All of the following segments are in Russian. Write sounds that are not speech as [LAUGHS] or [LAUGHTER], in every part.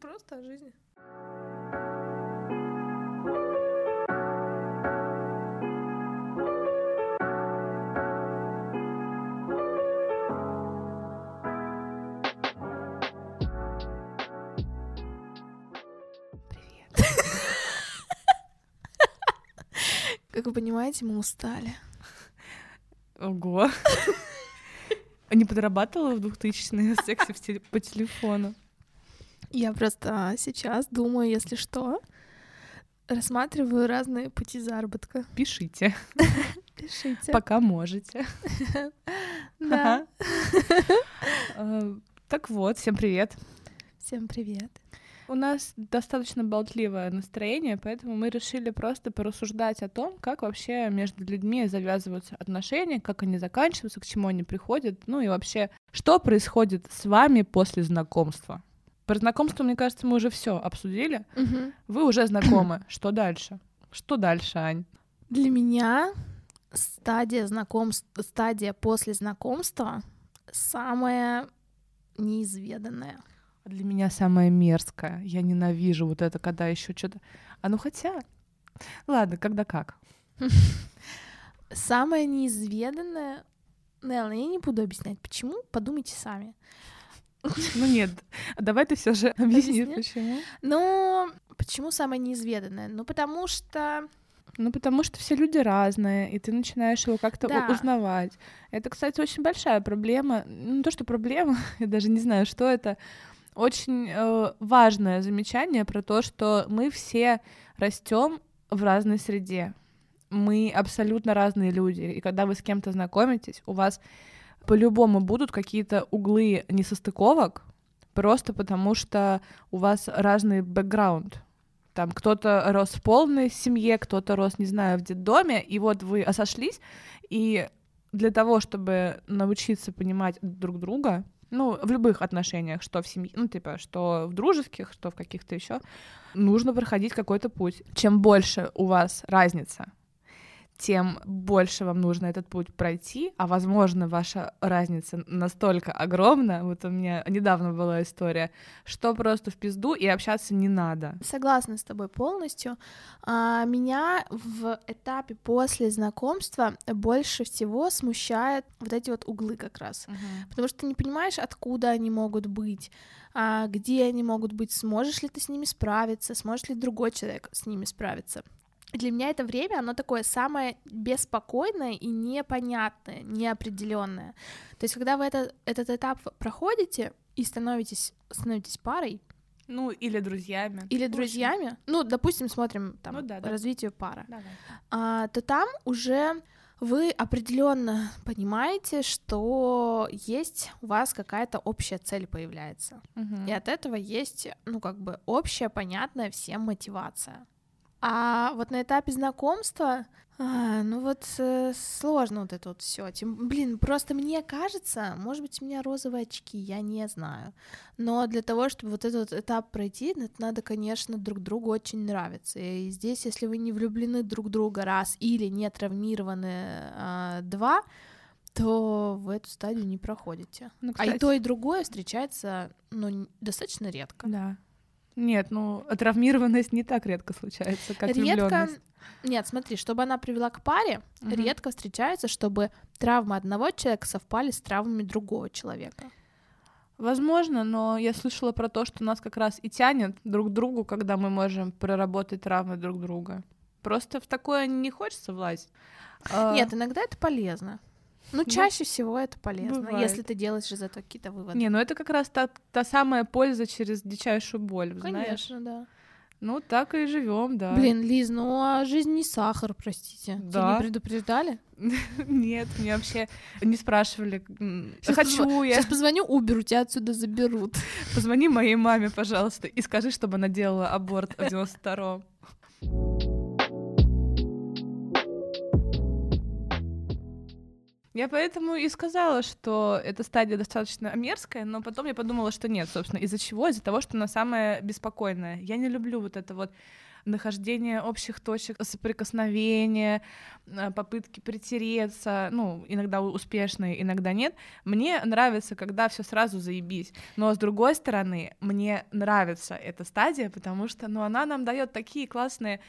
просто о жизни. Как вы понимаете, мы устали. Ого. [LAUGHS] Не подрабатывала в 2000-е сексе по телефону? Я просто сейчас думаю, если что, рассматриваю разные пути заработка. Пишите, [LAUGHS] Пишите. пока можете. [LAUGHS] Да. [LAUGHS] Э, Так вот, всем привет. Всем привет. У нас достаточно болтливое настроение, поэтому мы решили просто порассуждать о том, как вообще между людьми завязываются отношения, как они заканчиваются, к чему они приходят, ну и вообще, что происходит с вами после знакомства. Про знакомство, мне кажется, мы уже все обсудили. Мгм. Вы уже знакомы. [CLEARS THROAT] Что дальше? Что дальше, Ань? Для меня стадия знакомства, стадия после знакомства самая неизведанная. Для меня самое мерзкое. Я ненавижу вот это, когда еще что-то. А ну хотя. Ладно, когда как. [LAUGHS] Самое неизведанное... Нелла, я не буду объяснять, почему, подумайте сами. [LAUGHS] Ну нет, давай ты все же объясни, Объясни. почему. Ну, почему самое неизведанное? Ну, потому что... Ну, потому что все люди разные, и ты начинаешь его как-то у- Да. узнавать. Это, кстати, очень большая проблема. Ну, Не то, что проблема, [LAUGHS] я даже не знаю, что это. Очень э, важное замечание про то, что мы все растем в разной среде. Мы абсолютно разные люди. И когда вы с кем-то знакомитесь, у вас по-любому будут какие-то углы несостыковок, просто потому что у вас разный бэкграунд. Там кто-то рос в полной семье, кто-то рос, не знаю, в детдоме, и вот вы сошлись, и для того, чтобы научиться понимать друг друга, ну, в любых отношениях, что в семье, ну, типа, что в дружеских, что в каких-то еще, нужно проходить какой-то путь. Чем больше у вас разница, тем больше вам нужно этот путь пройти, а возможно ваша разница настолько огромна, вот у меня недавно была история, что просто в пизду и общаться не надо. Согласна с тобой полностью. А, меня в этапе после знакомства больше всего смущает вот эти вот углы как раз. Потому что ты не понимаешь, откуда они могут быть, а, где они могут быть, сможешь ли ты с ними справиться, сможет ли другой человек с ними справиться. Для меня это время, оно такое самое беспокойное и непонятное, неопределенное. То есть, когда вы это, этот этап проходите и становитесь, становитесь парой Ну, или друзьями. или друзьями, ну, допустим, смотрим там Ну да, да. развитие пара, Давай. а, то там уже вы определенно понимаете, что есть у вас какая-то общая цель появляется. Мгм. И от этого есть, ну, как бы общая, понятная всем мотивация. А вот на этапе знакомства, а, ну вот э, сложно вот это вот все. Блин, просто мне кажется, может быть, у меня розовые очки, я не знаю. Но для того, чтобы вот этот этап пройти, это надо, конечно, друг другу очень нравиться. И здесь, если вы не влюблены друг в друга раз или не травмированы а, два, то в эту стадию не проходите. Ну, А и кстати, то, и другое встречается, ну, достаточно редко. Да. Нет, ну, травмированность не так редко случается, как редко. Нет, смотри, чтобы она привела к паре, Мгм. редко встречается, чтобы травмы одного человека совпали с травмами другого человека. Возможно, но я слышала про то, что нас как раз и тянет друг к другу, когда мы можем проработать травмы друг друга. Просто в такое не хочется влазить. А, Нет, иногда это полезно. Ну, чаще всего это полезно, бывает. если ты делаешь из этого какие-то выводы. Не, ну это как раз та, та самая польза через дичайшую боль, знаешь. Конечно, да. Ну, так и живем, да. Блин, Лиз, ну а жизнь не сахар, простите. Тебя Да. не предупреждали? [LAUGHS] Нет, мне вообще не спрашивали, Щас хочу позв- я. Сейчас позвоню Уберу, тебя отсюда заберут. [LAUGHS] Позвони моей маме, пожалуйста, и скажи, чтобы она делала аборт в 92-м. Я поэтому и сказала, что эта стадия достаточно мерзкая, но потом я подумала, что нет, собственно, из-за чего? Из-за того, что она самая беспокойная. Я не люблю вот это вот нахождение общих точек соприкосновения, э, попытки притереться, ну, иногда успешные, иногда нет. Мне нравится, когда все сразу заебись. Но с другой стороны, мне нравится эта стадия, потому что, ну, она нам дает такие классные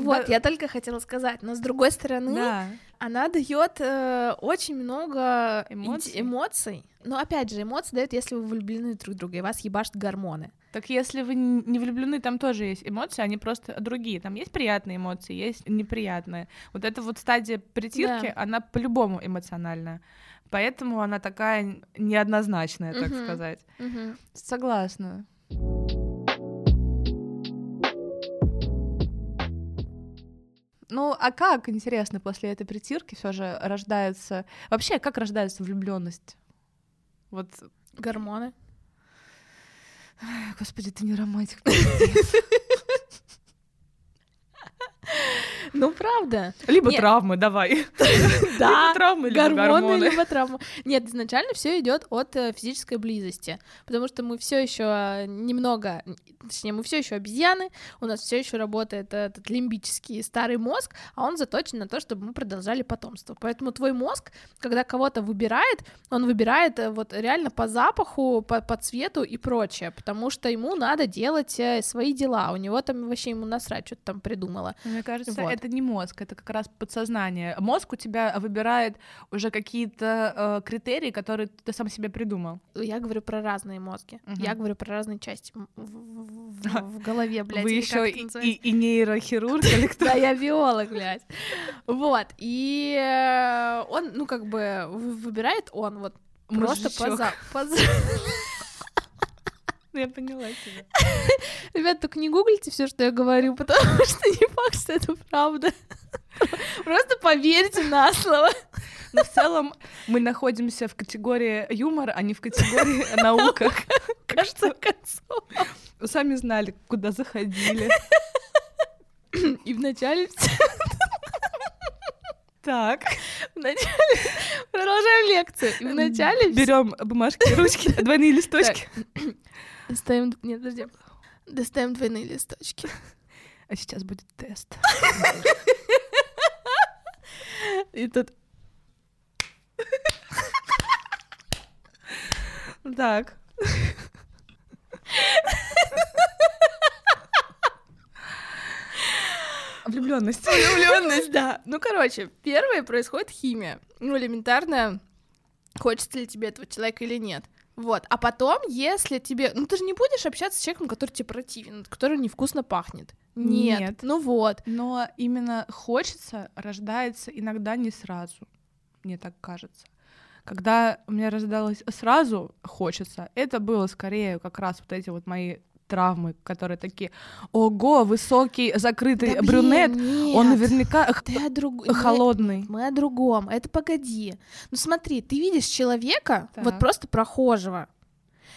вот, да. я только хотела сказать, но с другой стороны, да. она дает э, очень много эмоций. эмоций. Но опять же, эмоции дают, если вы влюблены друг в друга, и вас ебашат гормоны. Так если вы не влюблены, там тоже есть эмоции, они просто другие. Там есть приятные эмоции, есть неприятные. Вот эта вот стадия притирки, да. она по-любому эмоциональная. Поэтому она такая неоднозначная, так угу. сказать. Угу. Согласна. Ну, а как, интересно, после этой притирки все же рождается... Вообще, как рождается влюбленность? Вот... Гормоны. Господи, ты не романтик. [LAUGHS] Ну, правда. Либо Нет. травмы, давай. [LAUGHS] Да. Либо травмы, либо гормоны. Либо травмы. Нет, изначально все идет от э, физической близости, потому что мы все еще э, немного, точнее, мы все еще обезьяны, у нас все еще работает этот лимбический старый мозг, а он заточен на то, чтобы мы продолжали потомство. Поэтому твой мозг, когда кого-то выбирает, он выбирает э, вот реально по запаху, по, по цвету и прочее, потому что ему надо делать свои дела, у него там вообще ему насрать, что-то там придумала. Мне кажется, вот. это не мозг, это как раз подсознание. Мозг у тебя выбирает уже какие-то э, критерии, которые ты сам себе придумал. Я говорю про разные мозги. Угу. Я говорю про разные части в, в, в, в [LAUGHS] голове, блядь. Вы еще и, и, и нейрохирург или кто? [LAUGHS] Да, я биолог, блядь. Вот, и э, он, ну, как бы выбирает он вот просто по [LAUGHS] Ну, я поняла тебя. [LAUGHS] Ребят, только не гуглите все, что я говорю, потому [LAUGHS] что не факт, что это правда. [LAUGHS] Просто поверьте на слово. Но в целом мы находимся в категории юмор, а не в категории наука. Кажется, концов. Вы сами знали, куда заходили. И вначале... Так. Вначале... Продолжаем лекцию. И вначале... Берем бумажки, ручки, двойные листочки. Достаем... Нет, подожди. Достаем двойные листочки. [LAUGHS] А сейчас будет тест. [LAUGHS] И тут... [LAUGHS] Так. Влюбленность. Влюбленность, да. Ну, короче, первое происходит химия. Ну, элементарно, хочется ли тебе этого человека или нет. Вот, а потом, если тебе... Ну, ты же не будешь общаться с человеком, который тебе противен, который невкусно пахнет. Нет. Нет. Ну вот. Но именно хочется рождается иногда не сразу, мне так кажется. Когда у меня рождалось сразу хочется, это было скорее как раз вот эти вот мои травмы, которые такие, ого, высокий, закрытый да, брюнет, нет. он наверняка Ты друг... холодный. Мы, мы о другом, это погоди. Ну смотри, ты видишь человека, так. вот просто прохожего,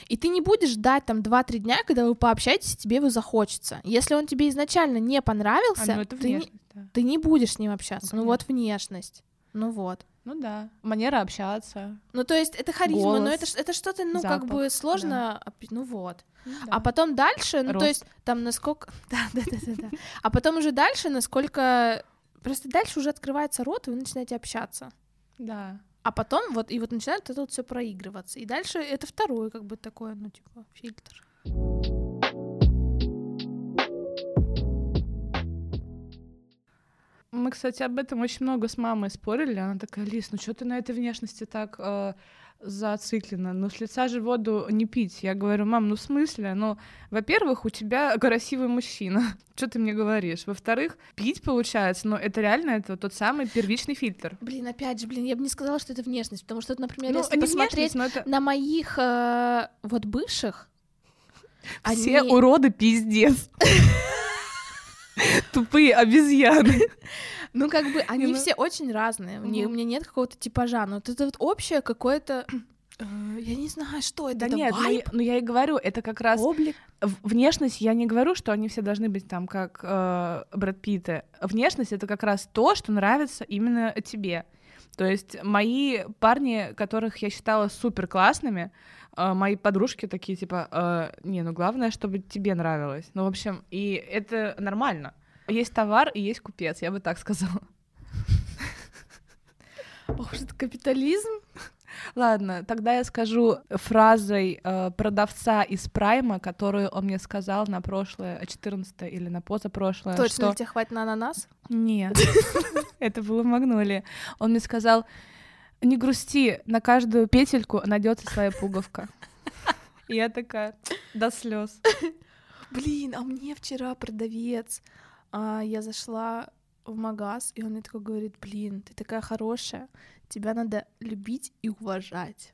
и ты не будешь ждать там 2-3 дня, когда вы пообщаетесь, и тебе его захочется. Если он тебе изначально не понравился, а, ну, ты, не, да. ты не будешь с ним общаться. Ну, ну вот внешность. Ну вот. Ну да, манера общаться. Ну то есть это харизма, голос, но это, это что-то, ну запах, как бы сложно, да. ну вот. Ну, да. А потом дальше, ну Рост. то есть там насколько, [LAUGHS] да, да, да, да, да. А потом уже дальше, насколько, просто дальше уже открывается рот, и вы начинаете общаться. Да. А потом вот, и вот начинает это вот все проигрываться. И дальше это второй как бы такой, ну типа, фильтр. Мы, кстати, об этом очень много с мамой спорили. Она такая, Лис, ну что ты на этой внешности так э, зациклена? Ну с лица же воду не пить. Я говорю, мам, ну в смысле? Ну, во-первых, у тебя [LAUGHS] красивый мужчина. что ты мне говоришь? Во-вторых, пить получается, но это реально это тот самый первичный фильтр. Блин, опять же, блин, я бы не сказала, что это внешность, потому что, например, ну, если посмотреть это... на моих э, вот бывших, все они... уроды пиздец. [LAUGHS] Тупые обезьяны. [LAUGHS] Ну, как бы, [LAUGHS] они все очень разные. У меня нет какого-то типажа, но это вот общее какое-то [CLEARS THROAT] э, я не знаю, что это. Да нет, ну я, ну я и говорю, это как раз облик. Внешность. Я не говорю, что они все должны быть там как э, Брэд Питты. Внешность это как раз то, что нравится именно тебе. То есть мои парни, которых я считала супер классными, э, мои подружки такие типа, э, не, ну главное, чтобы тебе нравилось. Ну в общем, и это нормально. Есть товар и есть купец, я бы так сказала. Ох, это капитализм. Ладно, тогда я скажу фразой э, продавца из Прайма, которую он мне сказал на прошлое, 14 или на позапрошлое. Точно что... тебе хватит на ананас? Нет, [LAUGHS] это было в Магнолии. Он мне сказал, не грусти, на каждую петельку найдется своя пуговка. И я такая, до слез. Блин, а мне вчера продавец, а, я зашла в магаз, и он мне такой говорит, блин, ты такая хорошая, тебя надо любить и уважать.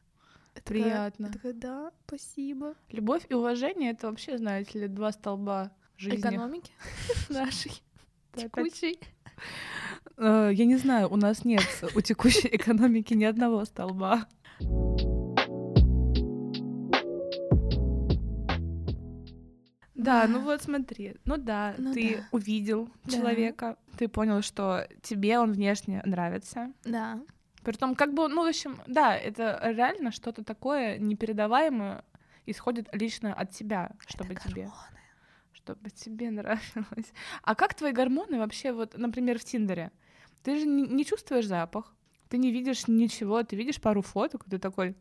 Это Приятно. Я такая, да, спасибо. Любовь и уважение — это вообще, знаете ли, два столба жизни. Экономики [LAUGHS] нашей, текущей. Э, я не знаю, у нас нет у текущей [LAUGHS] экономики ни одного столба. Да, ну вот смотри, ну да, ну ты да. увидел да. человека, ты понял, что тебе он внешне нравится. Да. Притом, как бы, ну, в общем, да, это реально что-то такое непередаваемое исходит лично от тебя, чтобы это тебе. Чтобы тебе нравилось. А как твои гормоны вообще, вот, например, в Тиндере? Ты же не, не чувствуешь запах, ты не видишь ничего, ты видишь пару фоток, ты такой,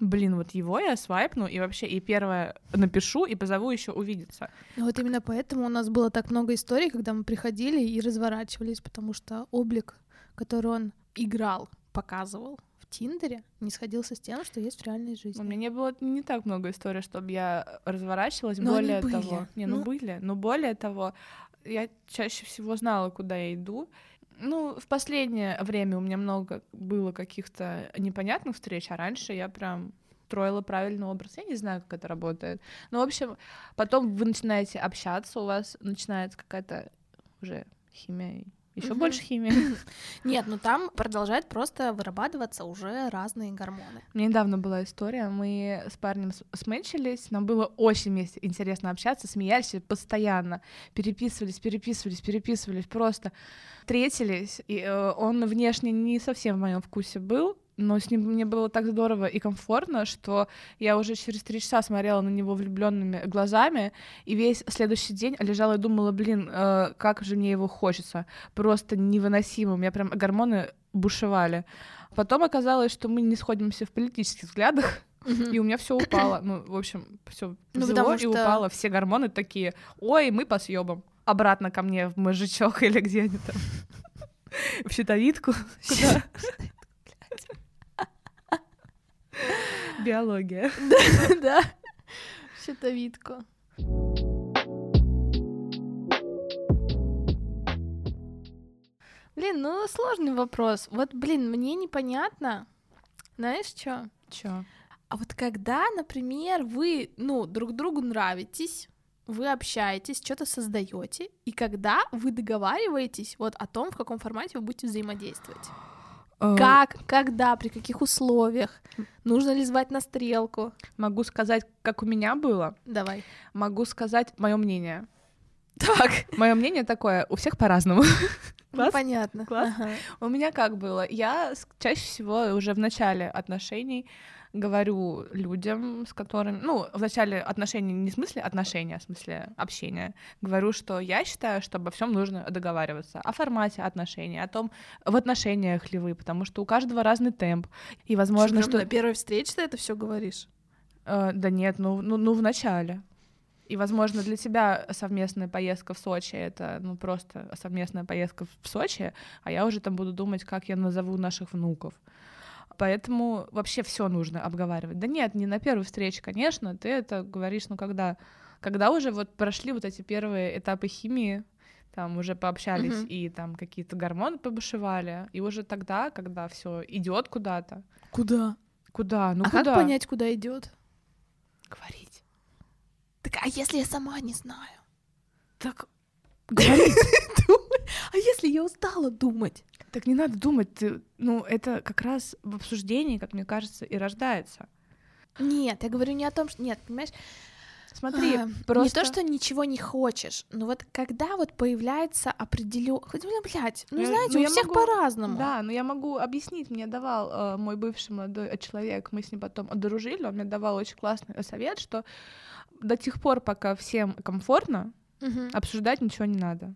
блин, вот его я свайпну и вообще и первое напишу и позову еще увидеться. Ну вот именно поэтому у нас было так много историй, когда мы приходили и разворачивались, потому что облик, который он играл, показывал в Тиндере, не сходился с тем, что есть в реальной жизни. У меня не было не так много историй, чтобы я разворачивалась. Но более того, не, ну, ну были, но более того, я чаще всего знала, куда я иду, ну, в последнее время у меня много было каких-то непонятных встреч, а раньше я прям строила правильный образ. Я не знаю, как это работает. Но, в общем, потом вы начинаете общаться, у вас начинается какая-то уже химия еще угу. больше химии. [LAUGHS] Нет, ну там продолжает просто вырабатываться уже разные гормоны. Мне недавно была история, мы с парнем смычились, нам было очень интересно общаться, смеялись постоянно, переписывались, переписывались, переписывались, просто встретились, и э, он внешне не совсем в моем вкусе был, но с ним мне было так здорово и комфортно, что я уже через три часа смотрела на него влюбленными глазами, и весь следующий день лежала и думала, блин, э, как же мне его хочется, просто невыносимо, у меня прям гормоны бушевали. Потом оказалось, что мы не сходимся в политических взглядах, и у меня все [COUGHS] упало. Ну, в общем, все ну, взяло и что... упало. Все гормоны такие, ой, мы по съебам. Обратно ко мне в мозжечок [LAUGHS] или где они там. В щитовидку. Куда? [LAUGHS] Биология. [LAUGHS] Да, щитовидку. Блин, ну сложный вопрос. Вот, блин, мне непонятно. Знаешь, что? Чё? А вот когда, например, вы, ну, друг другу нравитесь, вы общаетесь, что-то создаете, и когда вы договариваетесь вот о том, в каком формате вы будете взаимодействовать. Э, как, когда, при каких условиях? Нужно ли звать на стрелку? Могу сказать, как у меня было. Давай. Могу сказать мое мнение. Так. Мое мнение такое, у всех по-разному. [LAUGHS] Ну, понятно. Класс. Ага. У меня как было? Я чаще всего уже в начале отношений говорю людям, с которыми, ну, в начале отношений, не в смысле отношения, а в смысле общения, говорю, что я считаю, что обо всем нужно договариваться, о формате отношений, о том, в отношениях ли вы, потому что у каждого разный темп, и возможно, что... что... На первой встрече ты это все говоришь? Э, да нет, ну, ну, ну, в начале. И, возможно, для тебя совместная поездка в Сочи — это, ну, просто совместная поездка в Сочи, а я уже там буду думать, как я назову наших внуков поэтому вообще все нужно обговаривать. Да нет, не на первой встрече, конечно, ты это говоришь, ну когда, когда уже вот прошли вот эти первые этапы химии, там уже пообщались угу. и там какие-то гормоны побушевали, и уже тогда, когда все идет куда-то. Куда? Куда? Ну а куда? как понять, куда идет? Говорить. Так, а если я сама не знаю? Так говорить. [LAUGHS] А если я устала думать? Так не надо думать, ты, ну, это как раз в обсуждении, как мне кажется, и рождается. Нет, я говорю не о том, что... Нет, понимаешь, Смотри, а, просто... Не то, что ничего не хочешь, но вот когда вот появляется определен... Хотя, блядь, ну, я, знаете, ну, у всех могу... по-разному. Да, но я могу объяснить. Мне давал э, мой бывший молодой человек, мы с ним потом одружили, он мне давал очень классный совет, что до тех пор, пока всем комфортно, Мгм. Обсуждать ничего не надо.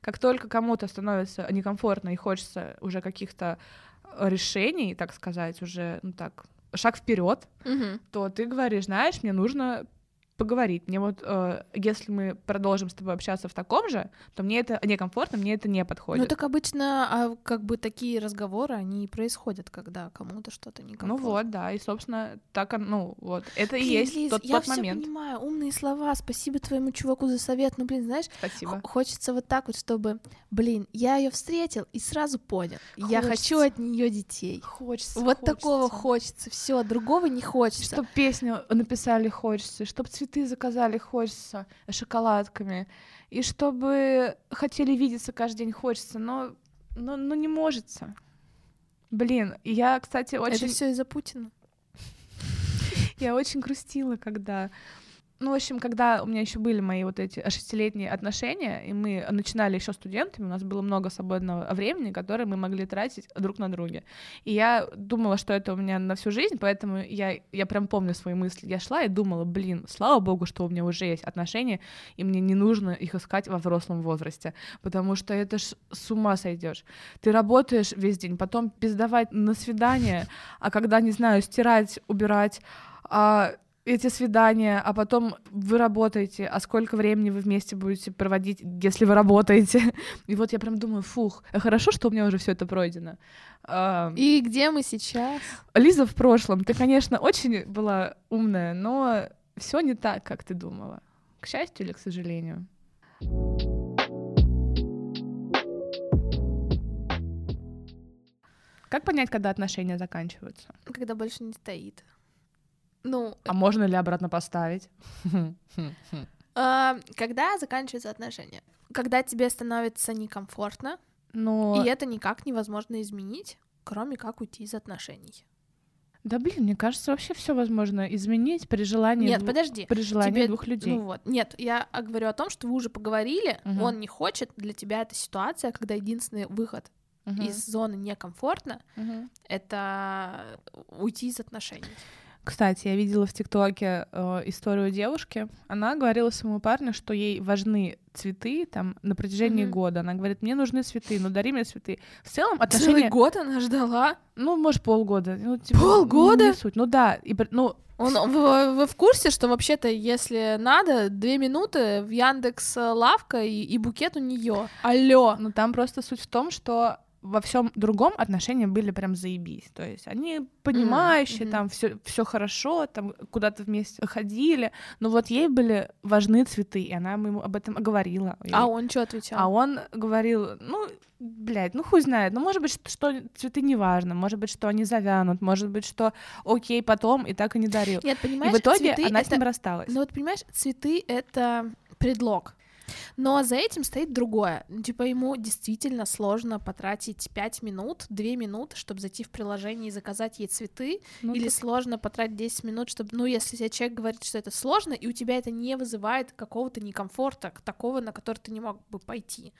Как только кому-то становится некомфортно и хочется уже каких-то э, решений, так сказать, уже, ну так, шаг вперед, Мгм. то ты говоришь, знаешь, мне нужно поговорить. Мне вот, э, если мы продолжим с тобой общаться в таком же, то мне это некомфортно, мне это не подходит. Ну так обычно, а, как бы такие разговоры, они и происходят, когда кому-то что-то Ну некомфортно. вот, да, и, собственно, так, ну вот, это и Блин, есть Лиз, тот, я тот момент. понимаю, умные слова, спасибо твоему чуваку за совет. Ну, блин, знаешь, Спасибо. Хочется вот так вот, чтобы, блин, я ее встретил и сразу понял, я Хочется. хочу от нее детей. Хочется. Вот такого хочется, все, другого не хочется. Чтоб песню написали хочется, чтоб цветы заказали хочется шоколадками, и чтобы хотели видеться каждый день хочется, но, но, но не может. Блин, я, кстати, очень... Это все из-за Путина. [LAUGHS] Я очень грустила, когда... Ну, в общем, когда у меня еще были мои вот эти шестилетние отношения, и мы начинали еще студентами, у нас было много свободного времени, которое мы могли тратить друг на друге. И я думала, что это у меня на всю жизнь, поэтому я, я прям помню свои мысли. Я шла и думала, блин, слава богу, что у меня уже есть отношения, и мне не нужно их искать во взрослом возрасте, потому что это ж с ума сойдешь. Ты работаешь весь день, потом пиздавать на свидание, а когда, не знаю, стирать, убирать, а эти свидания, а потом вы работаете, а сколько времени вы вместе будете проводить, если вы работаете. [LAUGHS] И вот я прям думаю, фух, а хорошо, что у меня уже все это пройдено. И где мы сейчас? Лиза в прошлом, ты, конечно, очень была умная, но все не так, как ты думала. К счастью или к сожалению? Как понять, когда отношения заканчиваются? Когда больше не стоит. Ну, А можно ли обратно поставить? [LAUGHS] а, когда заканчиваются отношения? Когда тебе становится некомфортно, Но... и это никак невозможно изменить, кроме как уйти из отношений. Да блин, мне кажется, вообще все возможно изменить при желании, Нет, дву- подожди. при желании тебе- двух людей. Ну вот, нет, я говорю о том, что вы уже поговорили, Мгм. он не хочет, для тебя это ситуация, когда единственный выход Мгм, из зоны некомфортно мгм. это уйти из отношений. Кстати, я видела в ТикТоке э, историю девушки. Она говорила своему парню, что ей важны цветы там на протяжении Мгм. года. Она говорит, мне нужны цветы, ну дари мне цветы. В целом Целый отношения, год она ждала. ну может полгода, ну типа, Полгода? не суть. Ну да, и ну Он, вы, вы в курсе, что вообще-то, если надо, две минуты в Яндекс э, лавка и, и букет у нее. Алло. Ну, там просто суть в том, что во всем другом отношения были прям заебись. То есть они понимающие, мгм. там все все хорошо, там куда-то вместе ходили. Но вот ей были важны цветы, и она ему об этом говорила. И- А он что отвечал? а он говорил, ну, блядь, ну хуй знает, ну, может быть, что, что цветы не важно, может быть, что они завянут, может быть, что окей, потом, и так и не дарил. Нет, И понимаешь, в итоге цветы она это... с ним рассталась. Ну вот понимаешь, цветы — это предлог. Но за этим стоит другое. Ну, Типа ему действительно сложно потратить 5 минут, 2 минуты, чтобы зайти в приложение и заказать ей цветы, Ну, или так- сложно потратить 10 минут, чтобы, ну, если тебе человек говорит, что это сложно, и у тебя это не вызывает какого-то некомфорта, такого, на который ты не мог бы пойти.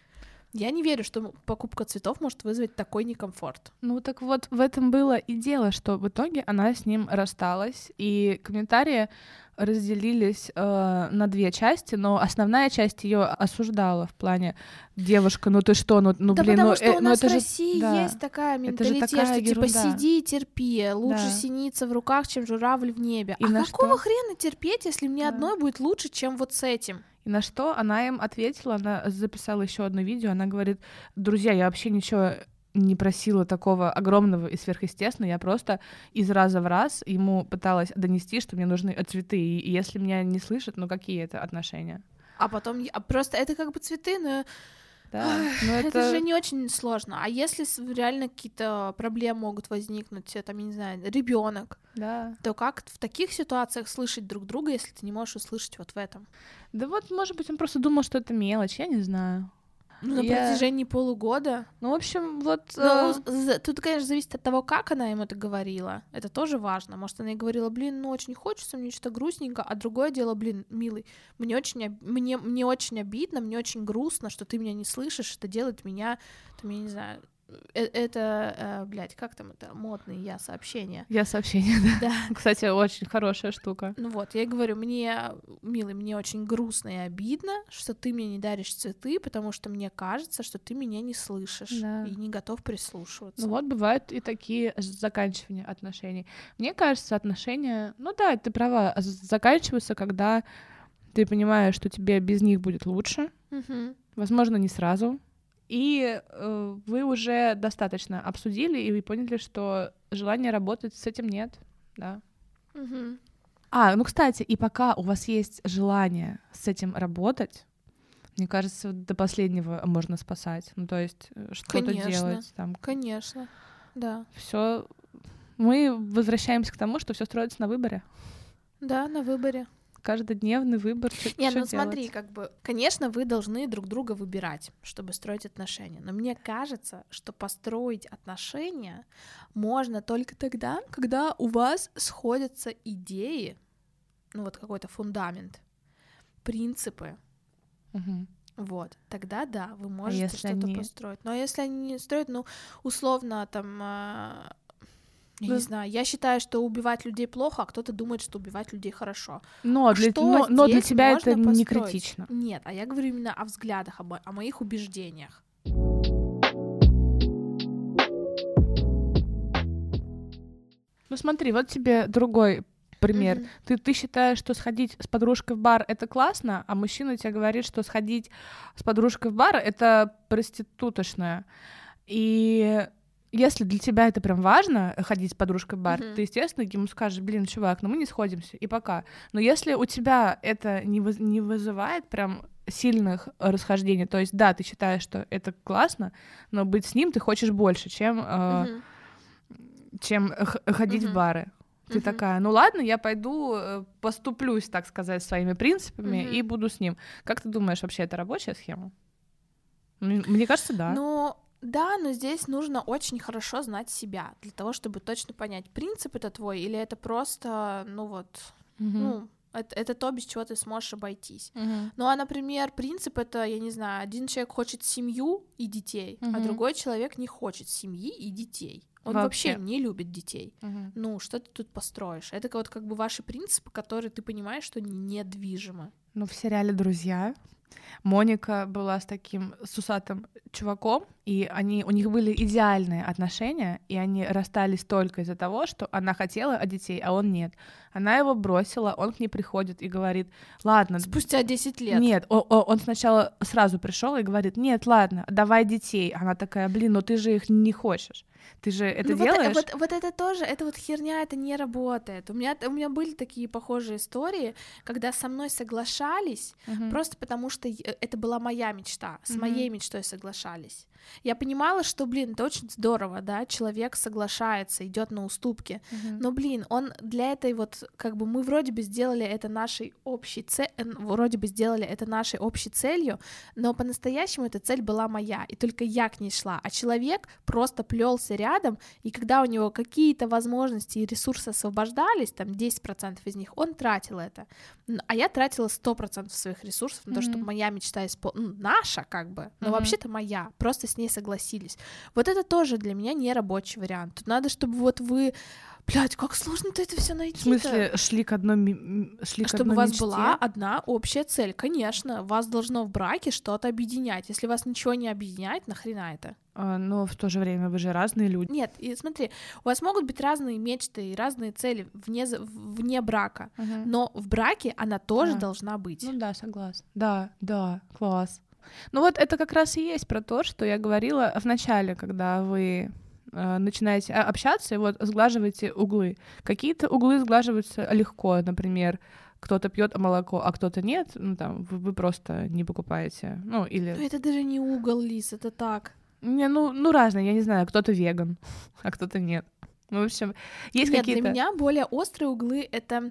Я не верю, что покупка цветов может вызвать такой некомфорт. Ну так вот в этом было и дело, что в итоге она с ним рассталась, и комментарии разделились э, на две части, но основная часть ее осуждала в плане девушка, ну ты что, ну, ну да блин, потому ну, что э, у ну нас это в же России да. есть такая же менталитет, такая что типа ерунда. сиди и терпи, лучше Да. синиться в руках, чем журавль в небе. И а какого что? хрена терпеть, если мне Да. одной будет лучше, чем вот с этим? И на что она им ответила, она записала еще одно видео, она говорит, друзья, я вообще ничего не просила такого огромного и сверхъестественного, я просто из раза в раз ему пыталась донести, что мне нужны цветы, и если меня не слышат, ну какие это отношения? А потом а просто это как бы цветы, но Да, ну это... это... же не очень сложно. А если реально какие-то проблемы могут возникнуть, э, там, я не знаю, ребенок, Да. то как в таких ситуациях слышать друг друга, если ты не можешь услышать вот в этом? Да вот, может быть, он просто думал, что это мелочь, я не знаю. Ну, на Я- протяжении полугода. Ну, в общем, вот... Ну, э, тут, конечно, зависит от того, как она ему это говорила. Это тоже важно. Может, она ей говорила, блин, ну очень хочется, мне что-то грустненько, а другое дело, блин, милый, мне очень, об- мне, мне очень обидно, мне очень грустно, что ты меня не слышишь, это делает меня, там, я не знаю, это, э, блядь, как там это, модные я сообщения. Я сообщения, да. да. [LAUGHS] Кстати, очень хорошая штука. Ну вот, я говорю, мне, милый, мне очень грустно и обидно, что ты мне не даришь цветы, потому что мне кажется, что ты меня не слышишь да. и не готов прислушиваться. Ну вот, бывают и такие заканчивания отношений. Мне кажется, отношения, ну да, ты права, заканчиваются, когда ты понимаешь, что тебе без них будет лучше, угу. возможно, не сразу, и э, вы уже достаточно обсудили, и вы поняли, что желания работать с этим нет, да. Угу. А, ну, кстати, и пока у вас есть желание с этим работать, мне кажется, до последнего можно спасать. Ну, то есть э, что-то делать. Там. Конечно, да. Все. Мы возвращаемся к тому, что все строится на выборе. Да, на выборе каждодневный выбор. Нет, ну смотри, как бы, конечно, вы должны друг друга выбирать, чтобы строить отношения. Но мне кажется, что построить отношения можно только тогда, когда у вас сходятся идеи, ну вот какой-то фундамент, принципы. Угу. Вот, тогда да, вы а можете а что-то они... построить. Но если они не строят, ну, условно, там, а, я да. не знаю, я считаю, что убивать людей плохо, а кто-то думает, что убивать людей хорошо. Но для, но, но для тебя это построить? не критично. Нет, а я говорю именно о взглядах, о, о моих убеждениях. Ну смотри, вот тебе другой пример. Mm-hmm. Ты, ты считаешь, что сходить с подружкой в бар это классно, а мужчина тебе говорит, что сходить с подружкой в бар это проститутошное. И если для тебя это прям важно, ходить с подружкой в бар, uh-huh. ты, естественно, ему скажешь, блин, чувак, ну мы не сходимся, и пока. Но если у тебя это не, воз- не вызывает прям сильных расхождений, то есть, да, ты считаешь, что это классно, но быть с ним ты хочешь больше, чем, э, uh-huh. чем ходить uh-huh. в бары. Ты uh-huh. такая, ну ладно, я пойду э, поступлюсь, так сказать, своими принципами uh-huh. и буду с ним. Как ты думаешь, вообще это рабочая схема? Мне кажется, да. Ну, да, но здесь нужно очень хорошо знать себя для того, чтобы точно понять, принцип это твой или это просто, ну вот, угу. ну это, это то, без чего ты сможешь обойтись. Uh-huh. Ну, а, например, принцип это, я не знаю, один человек хочет семью и детей, uh-huh. а другой человек не хочет семьи и детей. Он вообще, вообще не любит детей. Uh-huh. Ну, что ты тут построишь? Это вот как бы ваши принципы, которые ты понимаешь, что недвижимы. Ну, в сериале Друзья Моника была с таким с усатым чуваком, и они, у них были идеальные отношения, и они расстались только из-за того, что она хотела от детей, а он нет. Она его бросила, он к ней приходит и говорит, ладно. Спустя 10 лет. Нет, он, он сначала сразу пришел и говорит, нет, ладно, давай детей. Она такая, блин, ну ты же их не хочешь. Ты же это ну, делаешь? Вот, вот, вот это тоже, это вот херня, это не работает. У меня, у меня были такие похожие истории, когда со мной соглашались, uh-huh. просто потому что это была моя мечта, с uh-huh. моей мечтой соглашались. Я понимала, что, блин, это очень здорово, да, человек соглашается, идет на уступки, uh-huh. но, блин, он для этой вот, как бы мы вроде бы сделали это нашей общей целью, вроде бы сделали это нашей общей целью, но по-настоящему эта цель была моя, и только я к ней шла, а человек просто плелся рядом, и когда у него какие-то возможности и ресурсы освобождались, там 10% из них, он тратил это, а я тратила 100% своих ресурсов на mm-hmm. то, чтобы моя мечта исполнилась, ну, наша как бы, но mm-hmm. вообще-то моя, просто с ней согласились. Вот это тоже для меня не рабочий вариант. Тут надо, чтобы вот вы Блять, как сложно-то это все найти. В смысле, шли к одной шли Чтобы к одной у вас мечте? была одна общая цель. Конечно, вас должно в браке что-то объединять. Если вас ничего не объединяет, нахрена это? А, но в то же время вы же разные люди. Нет, и смотри, у вас могут быть разные мечты и разные цели вне, вне брака, uh-huh. но в браке она тоже uh-huh. должна быть. Ну да, согласна. Да, да, класс. Ну вот это как раз и есть про то, что я говорила в начале, когда вы э, начинаете общаться и вот сглаживаете углы. Какие-то углы сглаживаются легко, например, кто-то пьет молоко, а кто-то нет, ну там вы, вы просто не покупаете, ну или. Но это даже не угол, Лис, это так. Не, ну, ну разные, я не знаю, кто-то веган, [LAUGHS] а кто-то нет. Ну, в общем, есть нет, какие-то. Для меня более острые углы это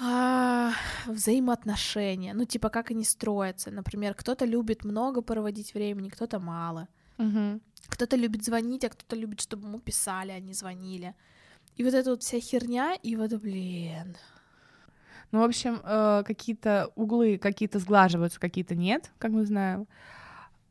а, взаимоотношения, ну типа как они строятся. Например, кто-то любит много проводить времени, кто-то мало. Угу. Кто-то любит звонить, а кто-то любит, чтобы ему писали, а не звонили. И вот эта вот вся херня, и вот, блин. Ну, в общем, э, какие-то углы какие-то сглаживаются, какие-то нет, как мы знаем.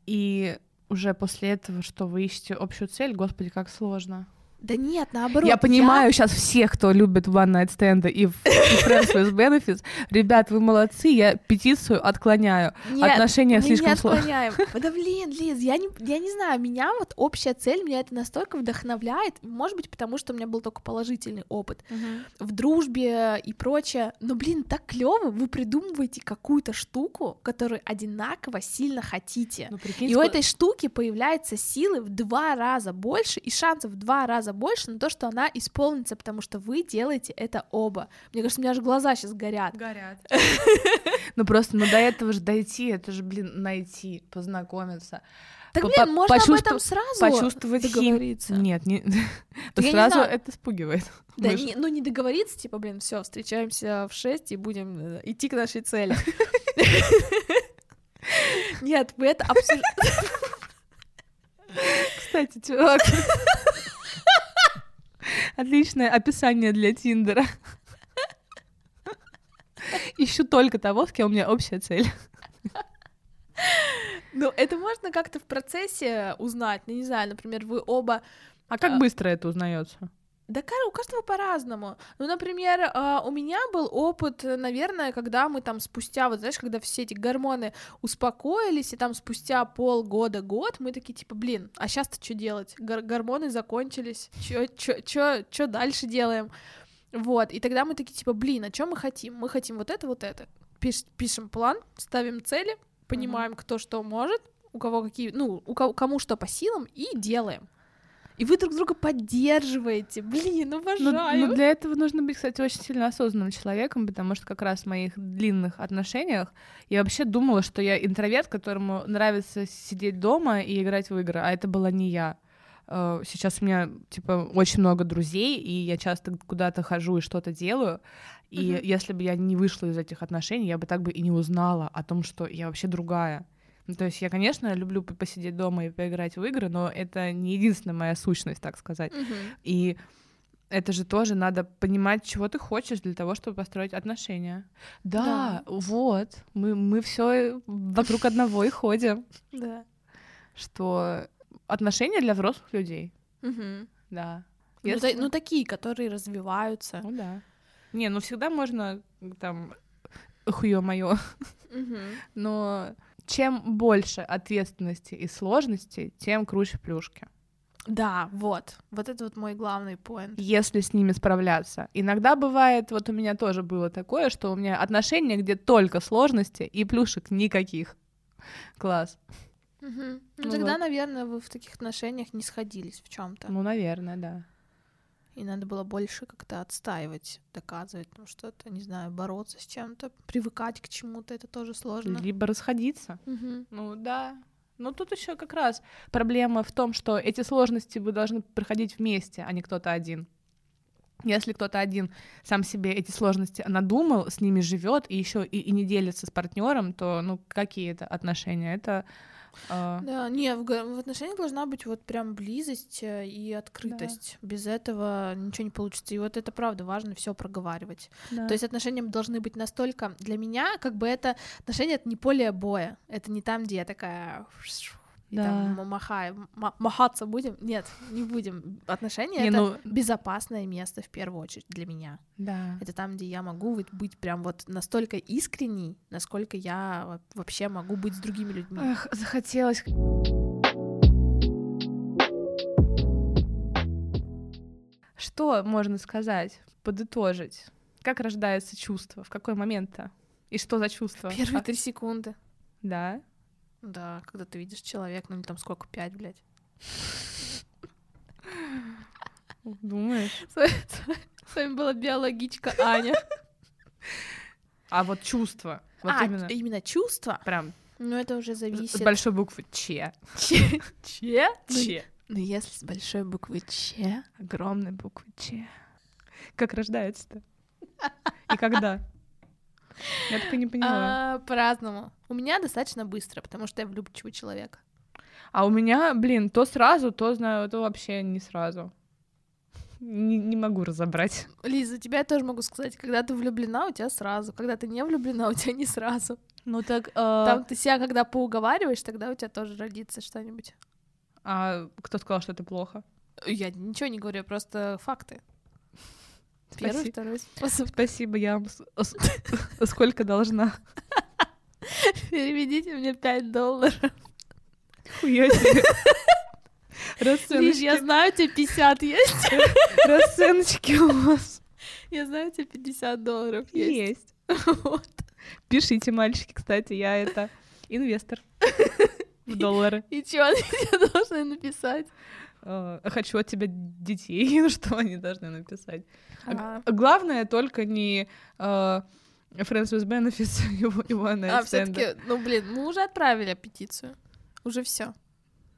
И уже после этого, что вы ищете общую цель, господи, как сложно. Да нет, наоборот. Я понимаю я... сейчас всех, кто любит One Night Stand и, и Friends with Benefits. Ребят, вы молодцы, я петицию отклоняю. Нет, Отношения мы слишком не отклоняем. Да блин, Лиз, я не, я не знаю, меня вот общая цель, меня это настолько вдохновляет, может быть, потому что у меня был только положительный опыт Угу. в дружбе и прочее. Но, блин, так клево, вы придумываете какую-то штуку, которую одинаково сильно хотите. Ну, прикинь, И у ско- этой штуки появляется силы в два раза больше и шансов в два раза больше на то, что она исполнится, потому что вы делаете это оба. Мне кажется, у меня аж глаза сейчас горят. Горят. Ну просто, ну до этого же дойти, это же, блин, найти, познакомиться. Так, блин, можно об этом сразу Почувствовать хим- договориться. Нет, не... [LAUGHS] Сразу это спугивает. Да, не- ну не договориться, типа, блин, все, встречаемся в 6 и будем э, идти к нашей цели. [LAUGHS] Нет, вы это обсуждаете. Кстати, чувак. Отличное описание для Тиндера. Ищу только того, с кем у меня общая цель. Ну, это можно как-то в процессе узнать. Ну, не знаю, например, вы оба А как А. быстро это узнается? Да, у каждого по-разному. Ну, например, а, у меня был опыт, наверное, когда мы там спустя, вот знаешь, когда все эти гормоны успокоились, и там спустя полгода, год, мы такие, типа, блин, а сейчас-то что делать? Гор- гормоны закончились, что дальше делаем? Вот, и тогда мы такие, типа, блин, а что мы хотим? Мы хотим вот это, вот это. Пиш- пишем план, ставим цели, понимаем, кто что может, у кого какие, ну, у кого, кому что по силам, и делаем. И вы друг друга поддерживаете. Блин, Ну, обожаю. ну, для этого нужно быть, кстати, очень сильно осознанным человеком, потому что как раз в моих длинных отношениях я вообще думала, что я интроверт, которому нравится сидеть дома и играть в игры, а это была не я. Э, Сейчас у меня, типа, очень много друзей, и я часто куда-то хожу и что-то делаю. И Мгм. если бы я не вышла из этих отношений, я бы так бы и не узнала о том, что я вообще другая. Ну, то есть я, конечно, люблю посидеть дома и поиграть в игры, но это не единственная моя сущность, так сказать. Мгм. И это же тоже надо понимать, чего ты хочешь для того, чтобы построить отношения. Да, вот. Мы, мы все вокруг одного и ходим. Да. Что отношения для взрослых людей. Да. Ну, Если- та- ну, такие, которые развиваются. Ну да. Не, ну всегда можно там хуё моё. Но чем больше ответственности и сложностей, тем круче плюшки. Да, вот. Вот это вот мой главный поинт. если с ними справляться. Иногда бывает, вот у меня тоже было такое, что у меня отношения, где только сложности и плюшек никаких. Класс. Мгм. Ну, Ну тогда, вот. наверное, вы в таких отношениях не сходились в чем то Ну, наверное, да. И надо было больше как-то отстаивать, доказывать, ну, что-то, не знаю, бороться с чем-то, привыкать к чему-то, это тоже сложно. Либо расходиться. Мгм. Ну да. Но тут еще как раз проблема в том, что эти сложности вы должны проходить вместе, а не кто-то один. Если кто-то один сам себе эти сложности надумал, с ними живет и еще и, и не делится с партнером, то ну какие это отношения? Это э, Да, не, в, в отношениях должна быть вот прям близость э, и открытость. Без этого ничего не получится. И вот это правда важно все проговаривать. да. То есть отношения должны быть настолько для меня, как бы это отношения это не поле боя. Это не там, где я такая и Да. там ма- махаю, ма- махаться будем? Нет, не будем. Отношения Не, это ну- безопасное место в первую очередь для меня. да. Это там, где я могу быть, быть прям вот настолько искренней, насколько я во- вообще могу быть с другими людьми. Эх, захотелось. Что можно сказать, подытожить? Как рождается чувство? В какой момент-то? И что за чувство? Первые А, три секунды. Да. Да, когда ты видишь человека, ну или там сколько, пять, блядь. Думаешь? С вами- была биологичка Аня. А вот чувство. Вот а, именно. именно чувство? Прям Ну, это уже зависит. с большой буквы Че. Че? Че? Че. Ну, если с большой буквы Че, Огромной буквы Че. Как рождается-то? И когда? [LAUGHS] Я так и не поняла. а, по-разному. У меня достаточно быстро, потому что я влюбчивый человек. А у меня, блин, то сразу, то знаю, то вообще не сразу. Не, не могу разобрать. Лиза, тебя я тоже могу сказать, когда ты влюблена, у тебя сразу, когда ты не влюблена, [LAUGHS] у тебя не сразу. Ну так... Э... Там ты себя когда поуговариваешь, тогда у тебя тоже родится что-нибудь. А кто сказал, что это плохо? Я ничего не говорю, просто факты. Первый, второй способ. Спасибо, я вам [LAUGHS] сколько должна? Переведите мне 5 долларов. Хуя себе. Расценочки. я знаю, у тебя 50 есть. Расценочки у вас. Я знаю, у тебя 50 долларов есть. Есть. Вот. Пишите, мальчики, кстати, я это инвестор [LAUGHS] в доллары. И что они [LAUGHS] тебе должны написать? А, хочу от тебя детей, [LAUGHS] ну что они должны написать. А, главное только не uh, Friends with Benefits, его, его А, все таки ну блин, мы уже отправили петицию. Уже все.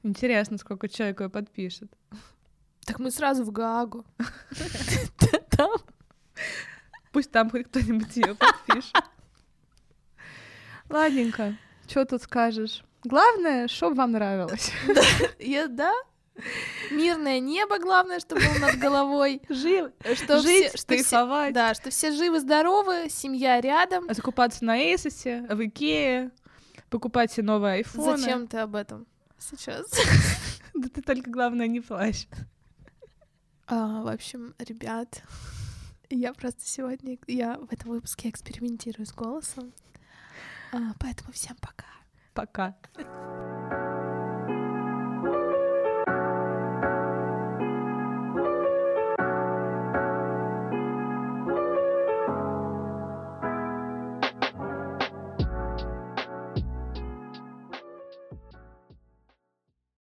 Интересно, сколько человек ее подпишет. Так мы сразу в Гаагу. [LAUGHS] Там. Пусть там хоть кто-нибудь ее подпишет. Ладненько, что тут скажешь? Главное, чтобы вам нравилось. Да? Мирное небо, главное, чтобы было над головой. [LAUGHS] Жив, что жить, все, что все, Да, что все живы-здоровы, семья рядом. Закупаться на Эйсосе, в Икее, покупать себе новый айфон. Зачем ты об этом сейчас? [LAUGHS] Да ты только, главное, не плачь. А, в общем, ребят, я просто сегодня, я в этом выпуске экспериментирую с голосом. А, поэтому всем пока. Пока.